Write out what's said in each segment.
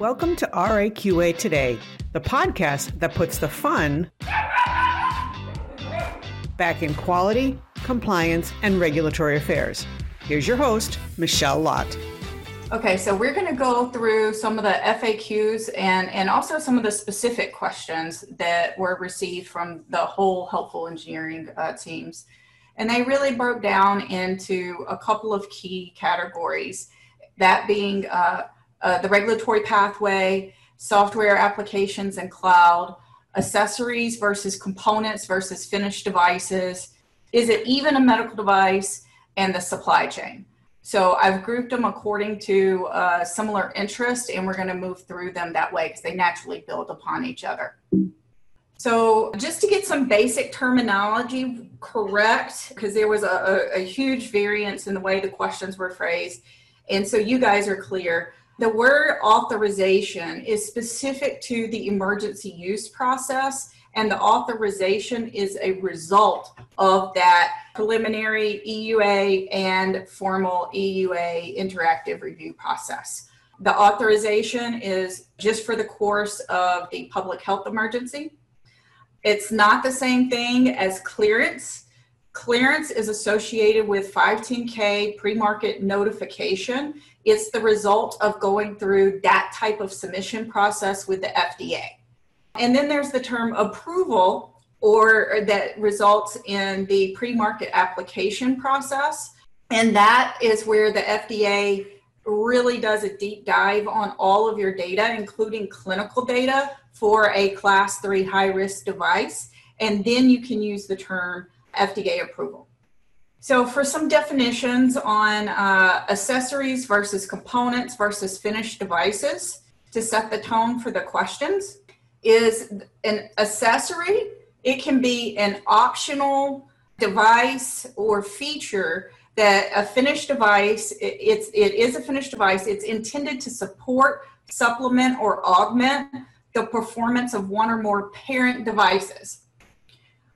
Welcome to RAQA Today, the podcast that puts the fun back in quality, compliance, and regulatory affairs. Here's your host, Michelle Lott. Okay, so we're going to go through some of the FAQs and, and also some of the specific questions that were received from the whole helpful engineering uh, teams. And they really broke down into a couple of key categories, that being uh, uh, the regulatory pathway, software applications and cloud, accessories versus components versus finished devices. Is it even a medical device? And the supply chain. So I've grouped them according to uh, similar interest, and we're going to move through them that way because they naturally build upon each other. So just to get some basic terminology correct, because there was a, a, a huge variance in the way the questions were phrased, and so you guys are clear the word authorization is specific to the emergency use process, and the authorization is a result of that preliminary EUA and formal EUA interactive review process. The authorization is just for the course of the public health emergency. It's not the same thing as clearance. Clearance is associated with 510K pre market notification it's the result of going through that type of submission process with the FDA. And then there's the term approval, or that results in the pre market application process. And that is where the FDA really does a deep dive on all of your data, including clinical data for a class three high risk device. And then you can use the term FDA approval. So, for some definitions on uh, accessories versus components versus finished devices to set the tone for the questions, is an accessory. It can be an optional device or feature that a finished device. It, it's it is a finished device. It's intended to support, supplement, or augment the performance of one or more parent devices.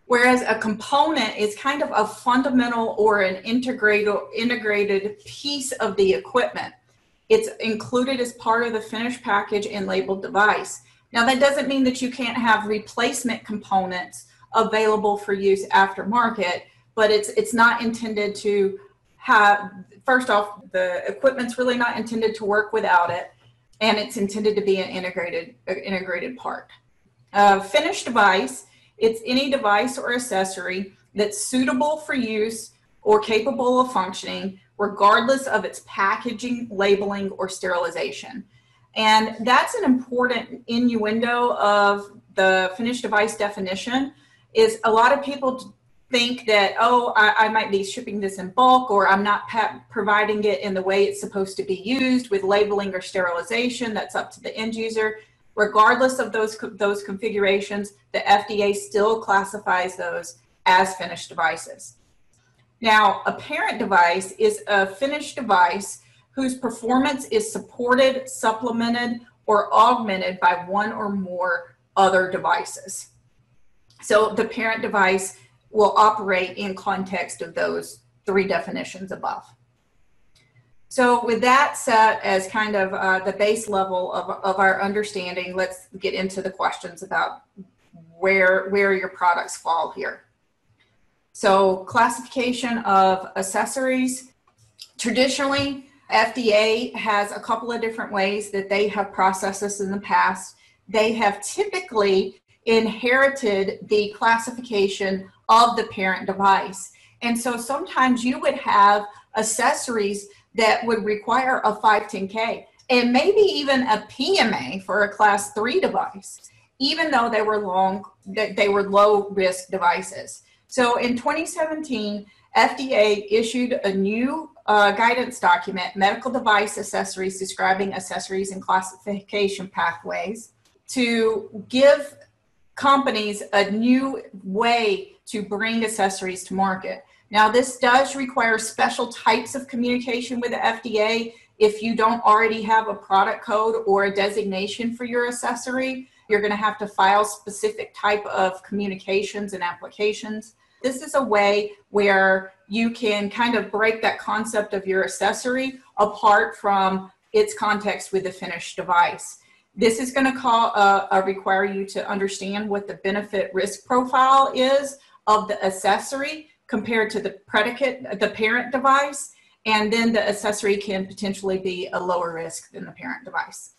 Whereas a component is kind of a fundamental or an integrated integrated piece of the equipment. It's included as part of the finished package and labeled device. Now that doesn't mean that you can't have replacement components available for use aftermarket, but it's it's not intended to have first off the equipment's really not intended to work without it and it's intended to be an integrated integrated part. A finished device it's any device or accessory that's suitable for use or capable of functioning, regardless of its packaging, labeling, or sterilization. And that's an important innuendo of the finished device definition is a lot of people think that oh I, I, might be shipping this in bulk or i'm not pa- providing it in the way it's supposed to be used with labeling or sterilization that's up to the end user regardless of those those configurations, the FDA still classifies those as finished devices. Now, a parent device is a finished device whose performance is supported, supplemented, or augmented by one or more other devices. So the parent device will operate in context of those three definitions above. So, with that set as kind of uh, the base level of, of our understanding, let's get into the questions about where where your products fall here. So, classification of accessories. Traditionally, FDA has a couple of different ways that they have processed this in the past. They have typically inherited the classification of the parent device. And so sometimes you would have accessories that would require a 510K and maybe even a PMA for a class three device, even though they were long, they were low risk devices. So in 2017, FDA issued a new uh, guidance document, Medical Device Accessories Describing Accessories and Classification Pathways, to give companies a new way to bring accessories to market. Now, this does require special types of communication with the FDA. If you don't already have a product code or a designation for your accessory, you're going to have to file specific type of communications and applications. This is a way where you can kind of break that concept of your accessory apart from its context with the finished device. This is going to call uh, uh, require you to understand what the benefit risk profile is of the accessory compared to the predicate, the parent device, and then the accessory can potentially be a lower risk than the parent device.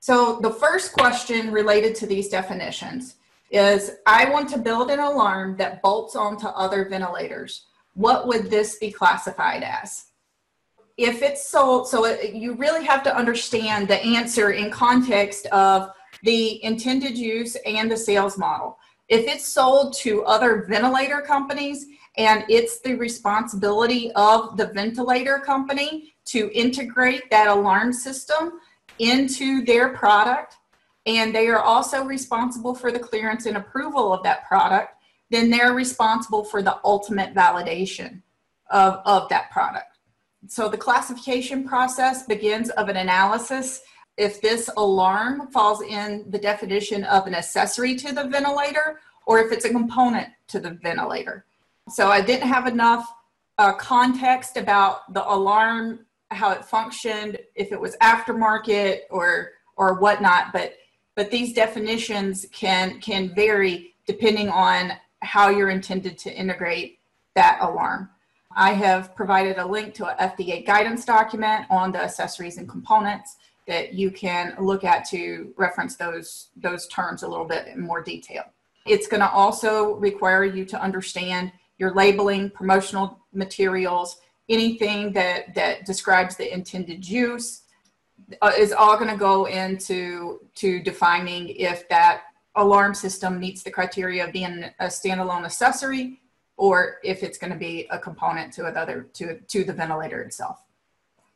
So the first question related to these definitions is I want to build an alarm that bolts onto other ventilators. What would this be classified as? If it's sold, so it, you really have to understand the answer in context of the intended use and the sales model. If it's sold to other ventilator companies and it's the responsibility of the ventilator company to integrate that alarm system into their product, and they are also responsible for the clearance and approval of that product, then they're responsible for the ultimate validation of, of that product. So the classification process begins of an analysis. If this alarm falls in the definition of an accessory to the ventilator or if it's a component to the ventilator. So I didn't have enough uh, context about the alarm, how it functioned, if it was aftermarket or or whatnot, but but these definitions can can vary depending on how you're intended to integrate that alarm. I have provided a link to a FDA guidance document on the accessories and components that you can look at to reference those those terms a little bit in more detail. It's going to also require you to understand your labeling, promotional materials, anything that that describes the intended use, uh, is all going to go into to defining if that alarm system meets the criteria of being a standalone accessory or if it's going to be a component to another to to the ventilator itself.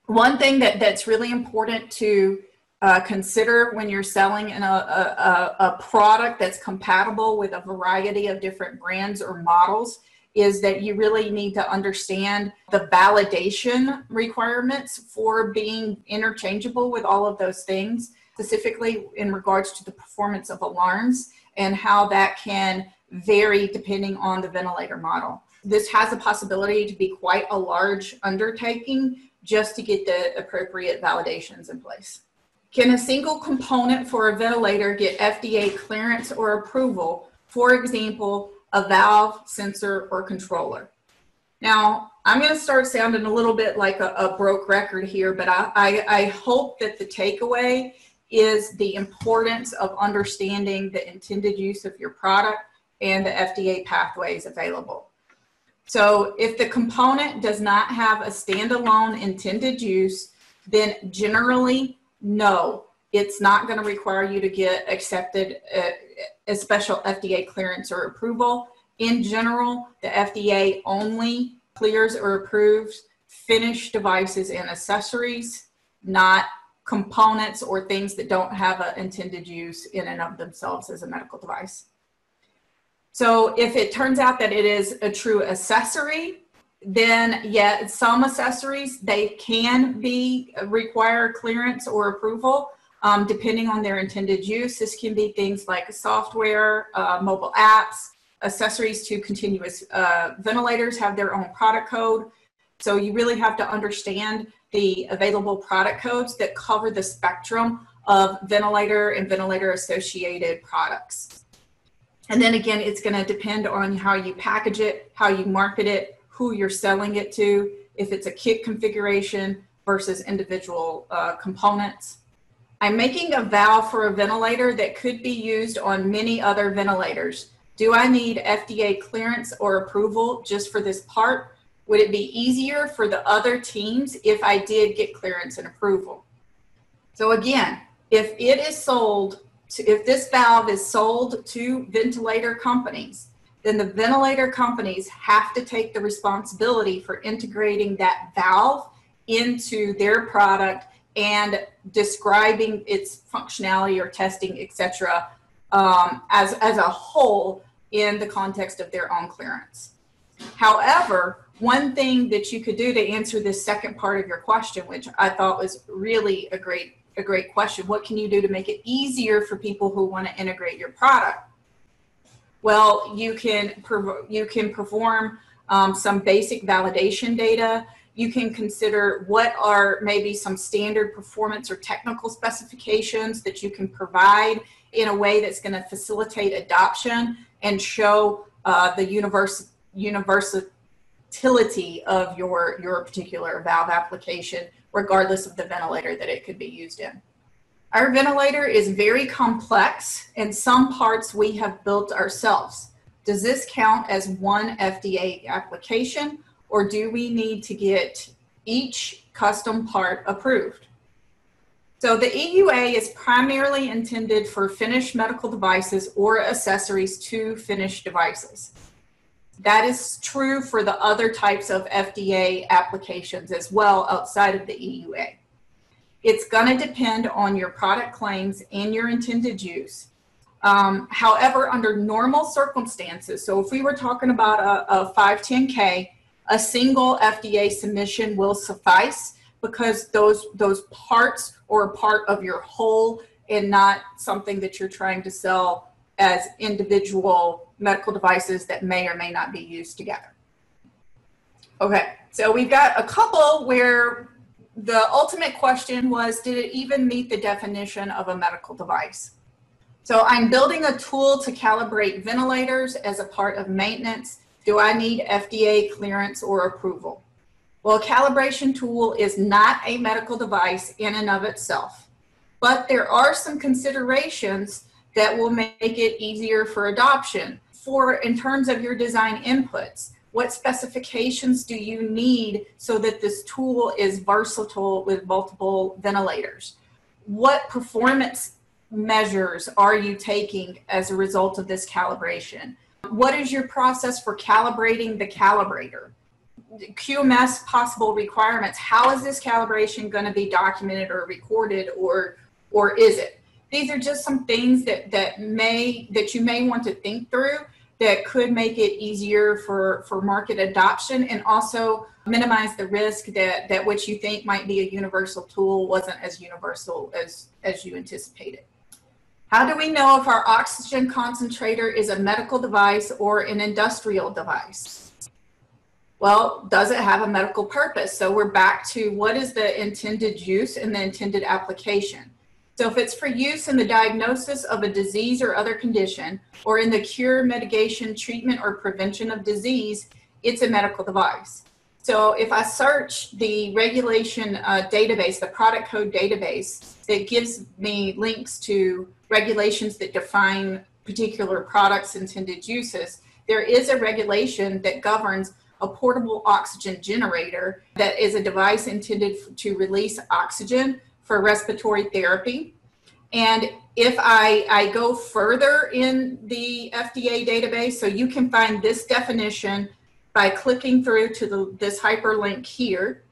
One thing that that's really important to uh, consider when you're selling in a, a, a product that's compatible with a variety of different brands or models is that you really need to understand the validation requirements for being interchangeable with all of those things, specifically in regards to the performance of alarms and how that can vary depending on the ventilator model. This has a possibility to be quite a large undertaking just to get the appropriate validations in place. Can a single component for a ventilator get FDA clearance or approval? For example, a valve, sensor, or controller. Now, I'm going to start sounding a little bit like a, a broke record here, but I, I, I hope that the takeaway is the importance of understanding the intended use of your product and the FDA pathways available. So, if the component does not have a standalone intended use, then generally, no, it's not going to require you to get accepted uh, a special FDA clearance or approval. In general, the FDA only clears or approves finished devices and accessories, not components or things that don't have an intended use in and of themselves as a medical device. So if it turns out that it is a true accessory, then yeah, some accessories they can be require clearance or approval um, depending on their intended use. This can be things like software, uh, mobile apps, accessories to continuous uh, ventilators have their own product code. So you really have to understand the available product codes that cover the spectrum of ventilator and ventilator associated products. And then again, it's going to depend on how you package it, how you market it, who you're selling it to, if it's a kit configuration versus individual uh, components. I'm making a valve for a ventilator that could be used on many other ventilators. Do I need FDA clearance or approval just for this part? Would it be easier for the other teams if I did get clearance and approval? So again, if it is sold, to, if this valve is sold to ventilator companies, then the ventilator companies have to take the responsibility for integrating that valve into their product and describing its functionality or testing, etc., um, as, as a whole in the context of their own clearance. However, one thing that you could do to answer this second part of your question, which I thought was really a great a great question, what can you do to make it easier for people who want to integrate your product? Well, you can you can perform um, some basic validation data You can consider what are maybe some standard performance or technical specifications that you can provide in a way that's going to facilitate adoption and show uh, the universe, universality of your, your particular valve application, regardless of the ventilator that it could be used in. Our ventilator is very complex, and some parts we have built ourselves. Does this count as one FDA application, or do we need to get each custom part approved? So the EUA is primarily intended for finished medical devices or accessories to finished devices. That is true for the other types of FDA applications as well outside of the EUA. It's going to depend on your product claims and your intended use. Um, however, under normal circumstances, so if we were talking about a, a 510K, a single FDA submission will suffice because those those parts are part of your whole and not something that you're trying to sell as individual medical devices that may or may not be used together. Okay, so we've got a couple where the ultimate question was did it even meet the definition of a medical device? So I'm building a tool to calibrate ventilators as a part of maintenance. Do I need FDA clearance or approval? Well, a calibration tool is not a medical device in and of itself, but there are some considerations that will make it easier for adoption. For in terms of your design inputs, what specifications do you need so that this tool is versatile with multiple ventilators? What performance measures are you taking as a result of this calibration? What is your process for calibrating the calibrator? QMS possible requirements. How is this calibration going to be documented or recorded or or is it? These are just some things that that may that you may want to think through that could make it easier for for market adoption and also minimize the risk that that what you think might be a universal tool wasn't as universal as as you anticipated. How do we know if our oxygen concentrator is a medical device or an industrial device? Well, does it have a medical purpose? So we're back to what is the intended use and the intended application. So if it's for use in the diagnosis of a disease or other condition, or in the cure, mitigation, treatment, or prevention of disease, it's a medical device. So if I search the regulation uh, database, the product code database, it gives me links to regulations that define particular products' intended uses. There is a regulation that governs a portable oxygen generator that is a device intended to release oxygen for respiratory therapy. And if I, I go further in the FDA database, so you can find this definition by clicking through to the, this hyperlink here.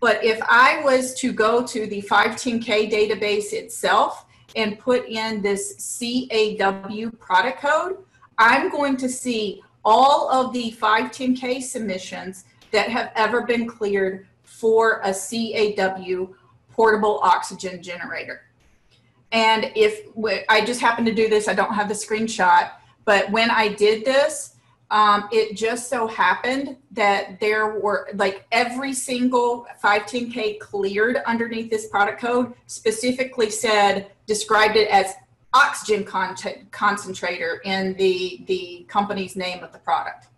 But if I was to go to the 510K database itself and put in this CAW product code, I'm going to see all of the 510K submissions that have ever been cleared for a CAW portable oxygen generator. And if I just happened to do this, I don't have the screenshot, but when I did this, um, it just so happened that there were like every single 510K cleared underneath this product code specifically said, described it as oxygen con- concentrator in the, the company's name of the product.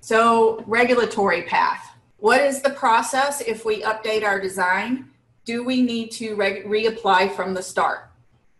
So, regulatory path. What is the process if we update our design? Do we need to re- reapply from the start?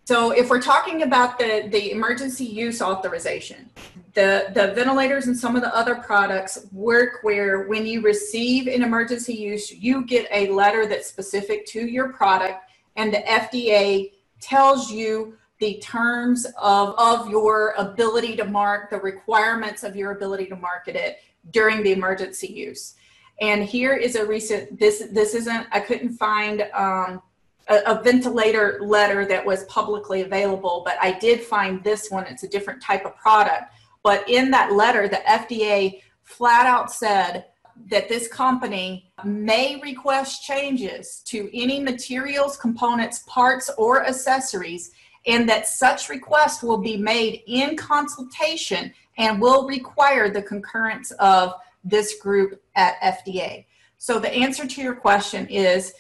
So, if we're talking about the, the emergency use authorization, the, the ventilators and some of the other products work where when you receive an emergency use, you get a letter that's specific to your product, and the FDA tells you the terms of, of your ability to mark, the requirements of your ability to market it during the emergency use. And here is a recent, this, this isn't, I couldn't find um, a, a, ventilator letter that was publicly available, but I did find this one. It's a different type of product. But in that letter, the FDA flat out said that this company may request changes to any materials, components, parts, or accessories and that such request will be made in consultation and will require the concurrence of this group at FDA. So the answer to your question is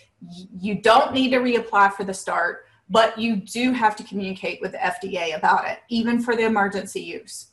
you don't need to reapply for the start, but you do have to communicate with the FDA about it, even for the emergency use.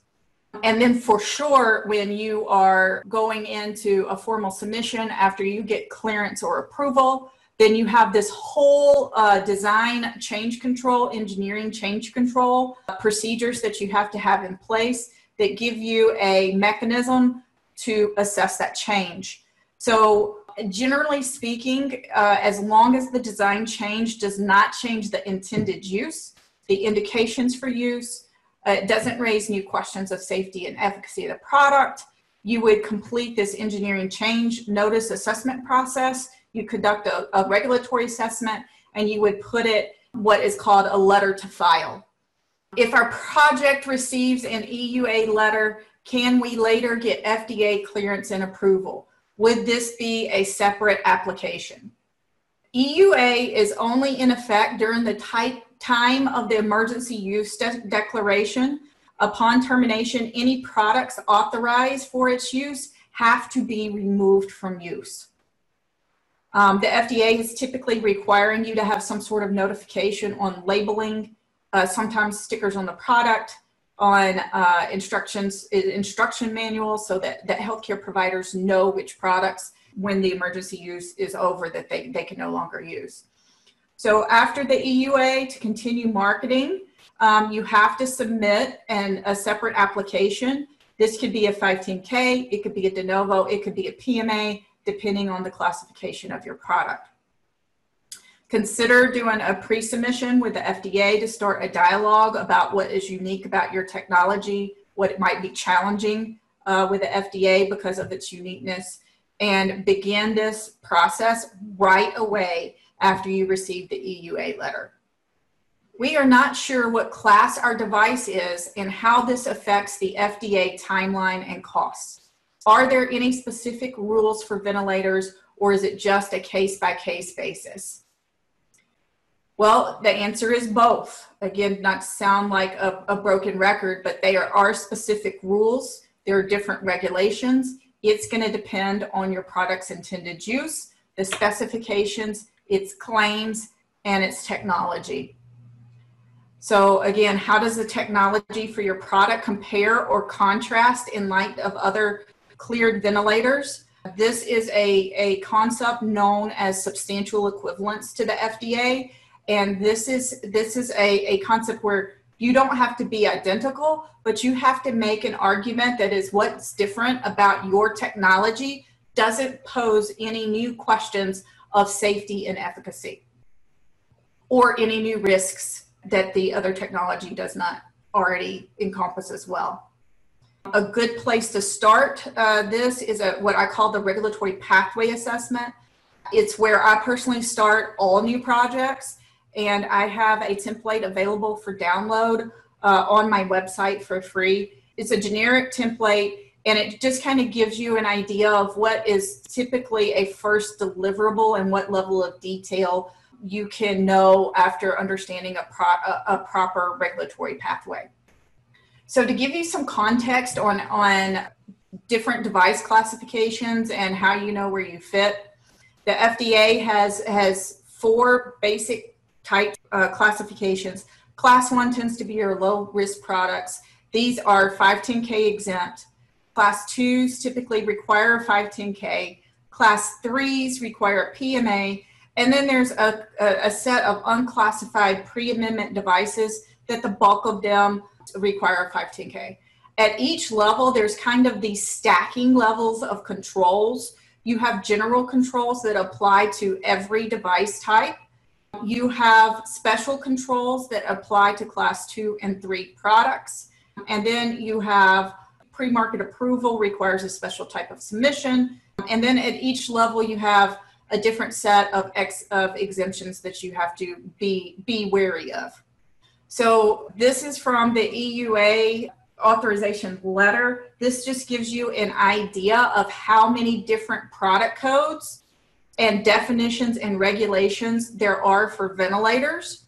And then for sure, when you are going into a formal submission after you get clearance or approval, then you have this whole uh, design change control, engineering change control uh, procedures that you have to have in place that give you a mechanism to assess that change. So, generally speaking, uh, as long as the design change does not change the intended use, the indications for use, uh, it doesn't raise new questions of safety and efficacy of the product, you would complete this engineering change notice assessment process you conduct a, a regulatory assessment, and you would put it what is called a letter to file. If our project receives an EUA letter, can we later get FDA clearance and approval? Would this be a separate application? EUA is only in effect during the type, time of the emergency use de- declaration. Upon termination, any products authorized for its use have to be removed from use. Um, the FDA is typically requiring you to have some sort of notification on labeling, uh, sometimes stickers on the product, on uh, instructions, instruction manuals, so that, that healthcare providers know which products, when the emergency use is over, that they, they can no longer use. So after the EUA, to continue marketing, um, you have to submit an, a separate application. This could be a 510K, it could be a de novo, it could be a PMA, depending on the classification of your product. Consider doing a pre submission with the FDA to start a dialogue about what is unique about your technology, what it might be challenging uh, with the FDA because of its uniqueness, and begin this process right away after you receive the EUA letter. We are not sure what class our device is and how this affects the FDA timeline and costs. Are there any specific rules for ventilators or is it just a case by case basis? Well, the answer is both. Again, not sound like a, a broken record, but there are specific rules. There are different regulations. It's going to depend on your product's intended use, the specifications, its claims, and its technology. So again, how does the technology for your product compare or contrast in light of other cleared ventilators. This is a, a concept known as substantial equivalence to the FDA. And this is this is a, a concept where you don't have to be identical, but you have to make an argument that is what's different about your technology doesn't pose any new questions of safety and efficacy or any new risks that the other technology does not already encompass as well. A good place to start uh, this is a, what I call the regulatory pathway assessment. It's where I personally start all new projects, and I have a template available for download uh, on my website for free. It's a generic template, and it just kind of gives you an idea of what is typically a first deliverable and what level of detail you can know after understanding a, pro- a, proper regulatory pathway. So to give you some context on, on different device classifications and how you know where you fit, the FDA has, has four basic type uh, classifications. Class one tends to be your low risk products. These are 510K exempt. Class twos typically require a 510K. Class threes require a PMA. And then there's a, a, a set of unclassified pre amendment devices that the bulk of them require a 510K. At each level, there's kind of these stacking levels of controls. You have general controls that apply to every device type. You have special controls that apply to class two and three products. And then you have pre market approval requires a special type of submission. And then at each level, you have a different set of, ex, of exemptions that you have to be, be wary of. So this is from the EUA authorization letter. This just gives you an idea of how many different product codes and definitions and regulations there are for ventilators.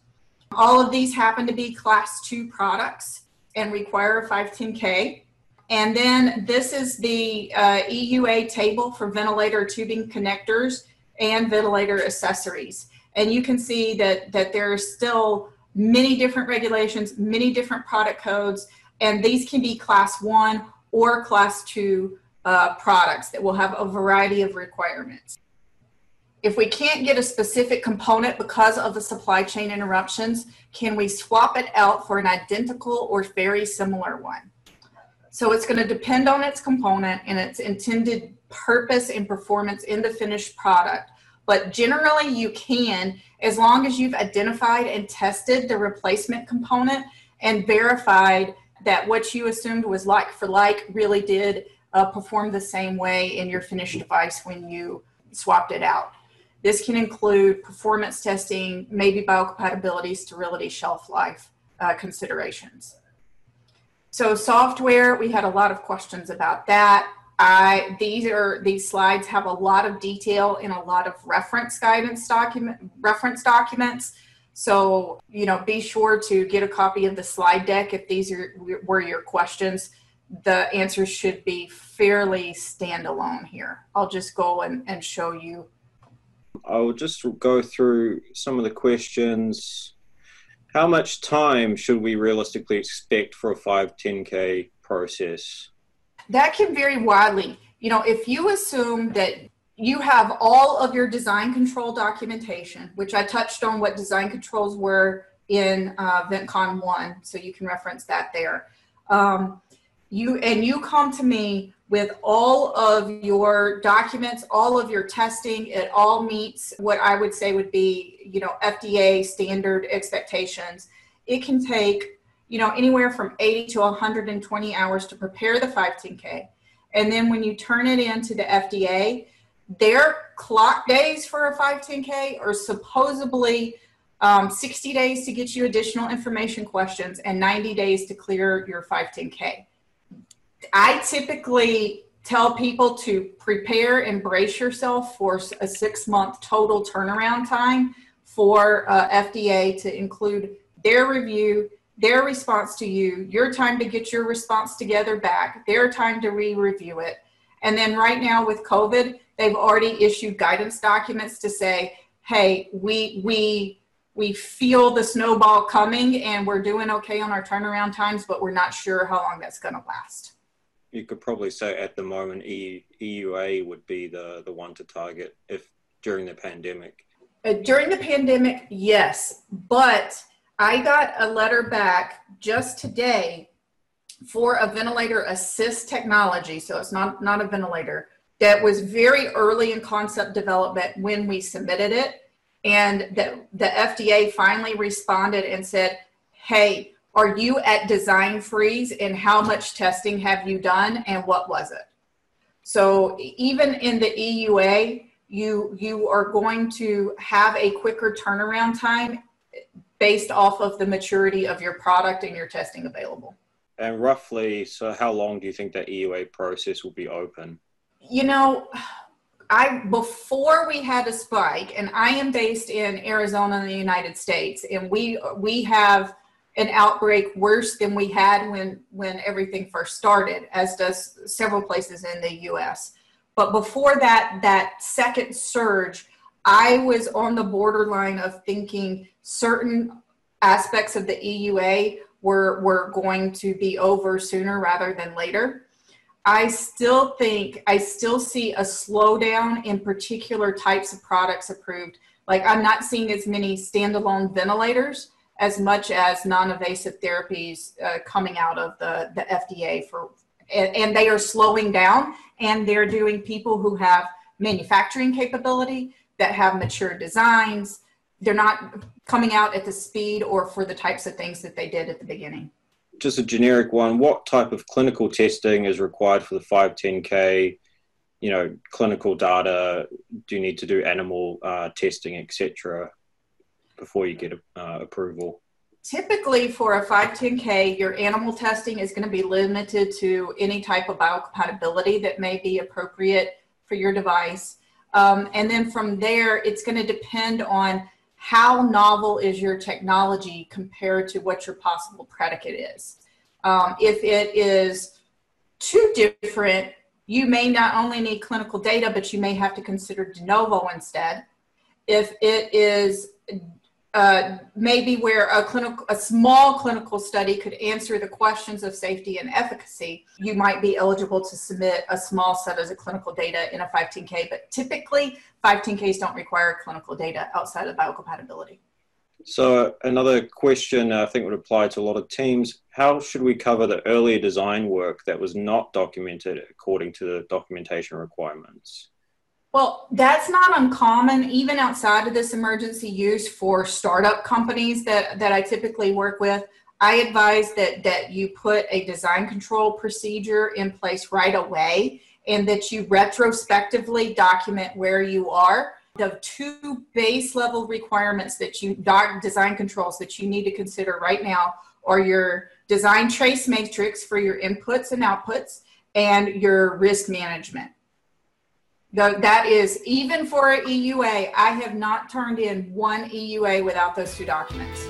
All of these happen to be class two products and require a 510K. And then this is the uh, EUA table for ventilator tubing connectors and ventilator accessories. And you can see that, that there are still many different regulations, many different product codes, and these can be class one or class two uh, products that will have a variety of requirements. If we can't get a specific component because of the supply chain interruptions, can we swap it out for an identical or very similar one? So it's going to depend on its component and its intended purpose and performance in the finished product. But generally, you can, as long as you've identified and tested the replacement component and verified that what you assumed was like for like really did uh, perform the same way in your finished device when you swapped it out. This can include performance testing, maybe biocompatibility, sterility, shelf life uh, considerations. So software, we had a lot of questions about that. I, these are these slides have a lot of detail in a lot of reference guidance document reference documents. So you know, be sure to get a copy of the slide deck if these are, were your questions. The answers should be fairly standalone here. I'll just go and, and show you. I'll just go through some of the questions. How much time should we realistically expect for a 510K process? That can vary widely. You know, if you assume that you have all of your design control documentation, which I touched on what design controls were in uh, VentCon 1, so you can reference that there. Um, you and you come to me with all of your documents, all of your testing, it all meets what I would say would be, you know, FDA standard expectations. It can take, you know, anywhere from 80 to 120 hours to prepare the 510K. And then when you turn it into the FDA, their clock days for a 510K are supposedly um, 60 days to get you additional information questions and 90 days to clear your 510K. I typically tell people to prepare and brace yourself for a six month total turnaround time for uh, FDA to include their review, their response to you, your time to get your response together back, their time to re review it. And then right now with COVID, they've already issued guidance documents to say, hey, we, we, we feel the snowball coming and we're doing okay on our turnaround times, but we're not sure how long that's going to last you could probably say at the moment EUA would be the the one to target if during the pandemic. Uh, during the pandemic, yes, but I got a letter back just today for a ventilator assist technology. So it's not not a ventilator that was very early in concept development when we submitted it, and that the FDA finally responded and said, "Hey." Are you at design freeze and how much testing have you done and what was it? So even in the EUA, you you are going to have a quicker turnaround time based off of the maturity of your product and your testing available. And roughly, so how long do you think that EUA process will be open? You know, I before we had a spike, and I am based in Arizona in the United States, and we we have an outbreak worse than we had when when everything first started as does several places in the US but before that that second surge I was on the borderline of thinking certain aspects of the EUA were were going to be over sooner rather than later. I still think I still see a slowdown in particular types of products approved. Like I'm not seeing as many standalone ventilators as much as non-invasive therapies uh, coming out of the, the FDA for, and, and they are slowing down and they're doing people who have manufacturing capability that have mature designs. They're not coming out at the speed or for the types of things that they did at the beginning. Just a generic one. What type of clinical testing is required for the 510K? You know, clinical data. Do you need to do animal uh, testing, etc.? Before you get uh, approval? Typically, for a 510K, your animal testing is going to be limited to any type of biocompatibility that may be appropriate for your device. Um, and then from there, it's going to depend on how novel is your technology compared to what your possible predicate is. Um, if it is too different, you may not only need clinical data, but you may have to consider de novo instead. If it is uh, maybe where a clinical, a small clinical study could answer the questions of safety and efficacy, you might be eligible to submit a small set of clinical data in a 510K. But typically, 510Ks don't require clinical data outside of biocompatibility. So another question I think would apply to a lot of teams: How should we cover the earlier design work that was not documented according to the documentation requirements? Well, that's not uncommon, even outside of this emergency use for startup companies that, that I typically work with. I advise that, that you put a design control procedure in place right away and that you retrospectively document where you are. The two base level requirements that you design controls that you need to consider right now are your design trace matrix for your inputs and outputs and your risk management that is, even for a EUA, I have not turned in one EUA without those two documents.